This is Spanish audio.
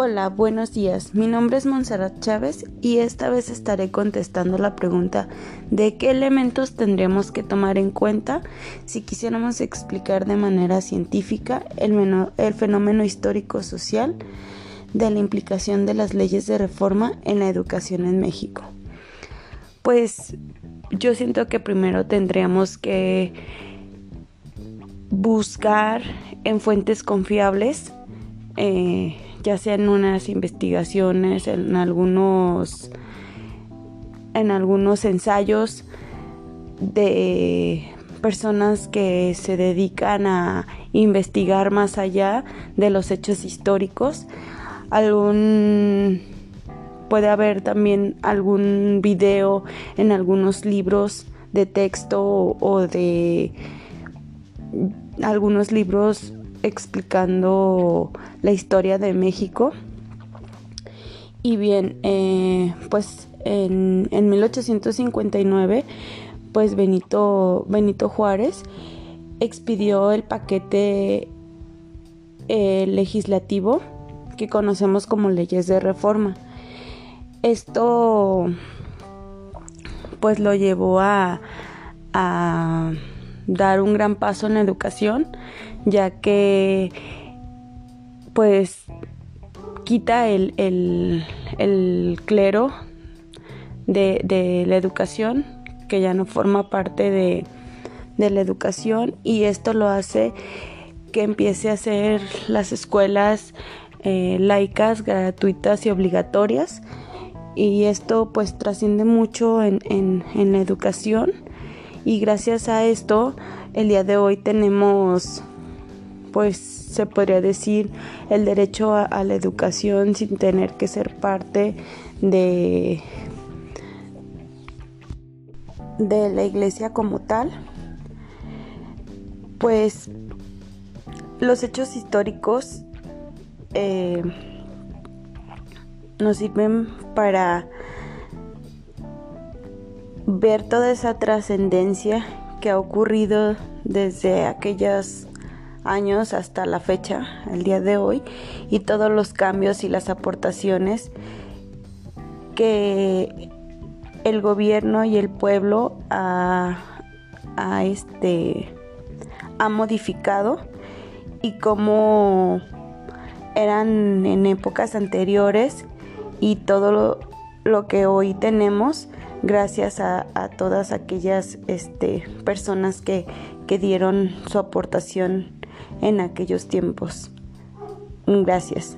Hola, buenos días. Mi nombre es Montserrat Chávez y esta vez estaré contestando la pregunta de qué elementos tendríamos que tomar en cuenta si quisiéramos explicar de manera científica el, fenómeno histórico-social de la implicación de las leyes de reforma en la educación en México. Pues yo siento que primero tendríamos que buscar en fuentes confiables eh, ya sea en unas investigaciones, en algunos, en algunos ensayos de personas que se dedican a investigar más allá de los hechos históricos. Algún puede haber también algún video en algunos libros de texto o de algunos libros explicando la historia de México. Y bien, eh, pues en, 1859, pues Benito, Benito Juárez expidió el paquete eh, legislativo que conocemos como leyes de reforma. Esto pues lo llevó a dar un gran paso en la educación, ya que pues quita el, clero de, la educación, que ya no forma parte de, la educación, y esto lo hace que empiece a ser las escuelas eh, laicas, gratuitas y obligatorias. Y esto pues trasciende mucho en, en la educación y gracias a esto el día de hoy tenemos pues se podría decir el derecho a, la educación sin tener que ser parte de de la iglesia como tal. Pues los hechos históricos eh, nos sirven para ver toda esa trascendencia que ha ocurrido desde aquellos años hasta la fecha, el día de hoy, y todos los cambios y las aportaciones que el gobierno y el pueblo ha, este, ha modificado y cómo eran en épocas anteriores y todo lo, lo que hoy tenemos gracias a, todas aquellas este, personas que, que dieron su aportación en aquellos tiempos. Gracias.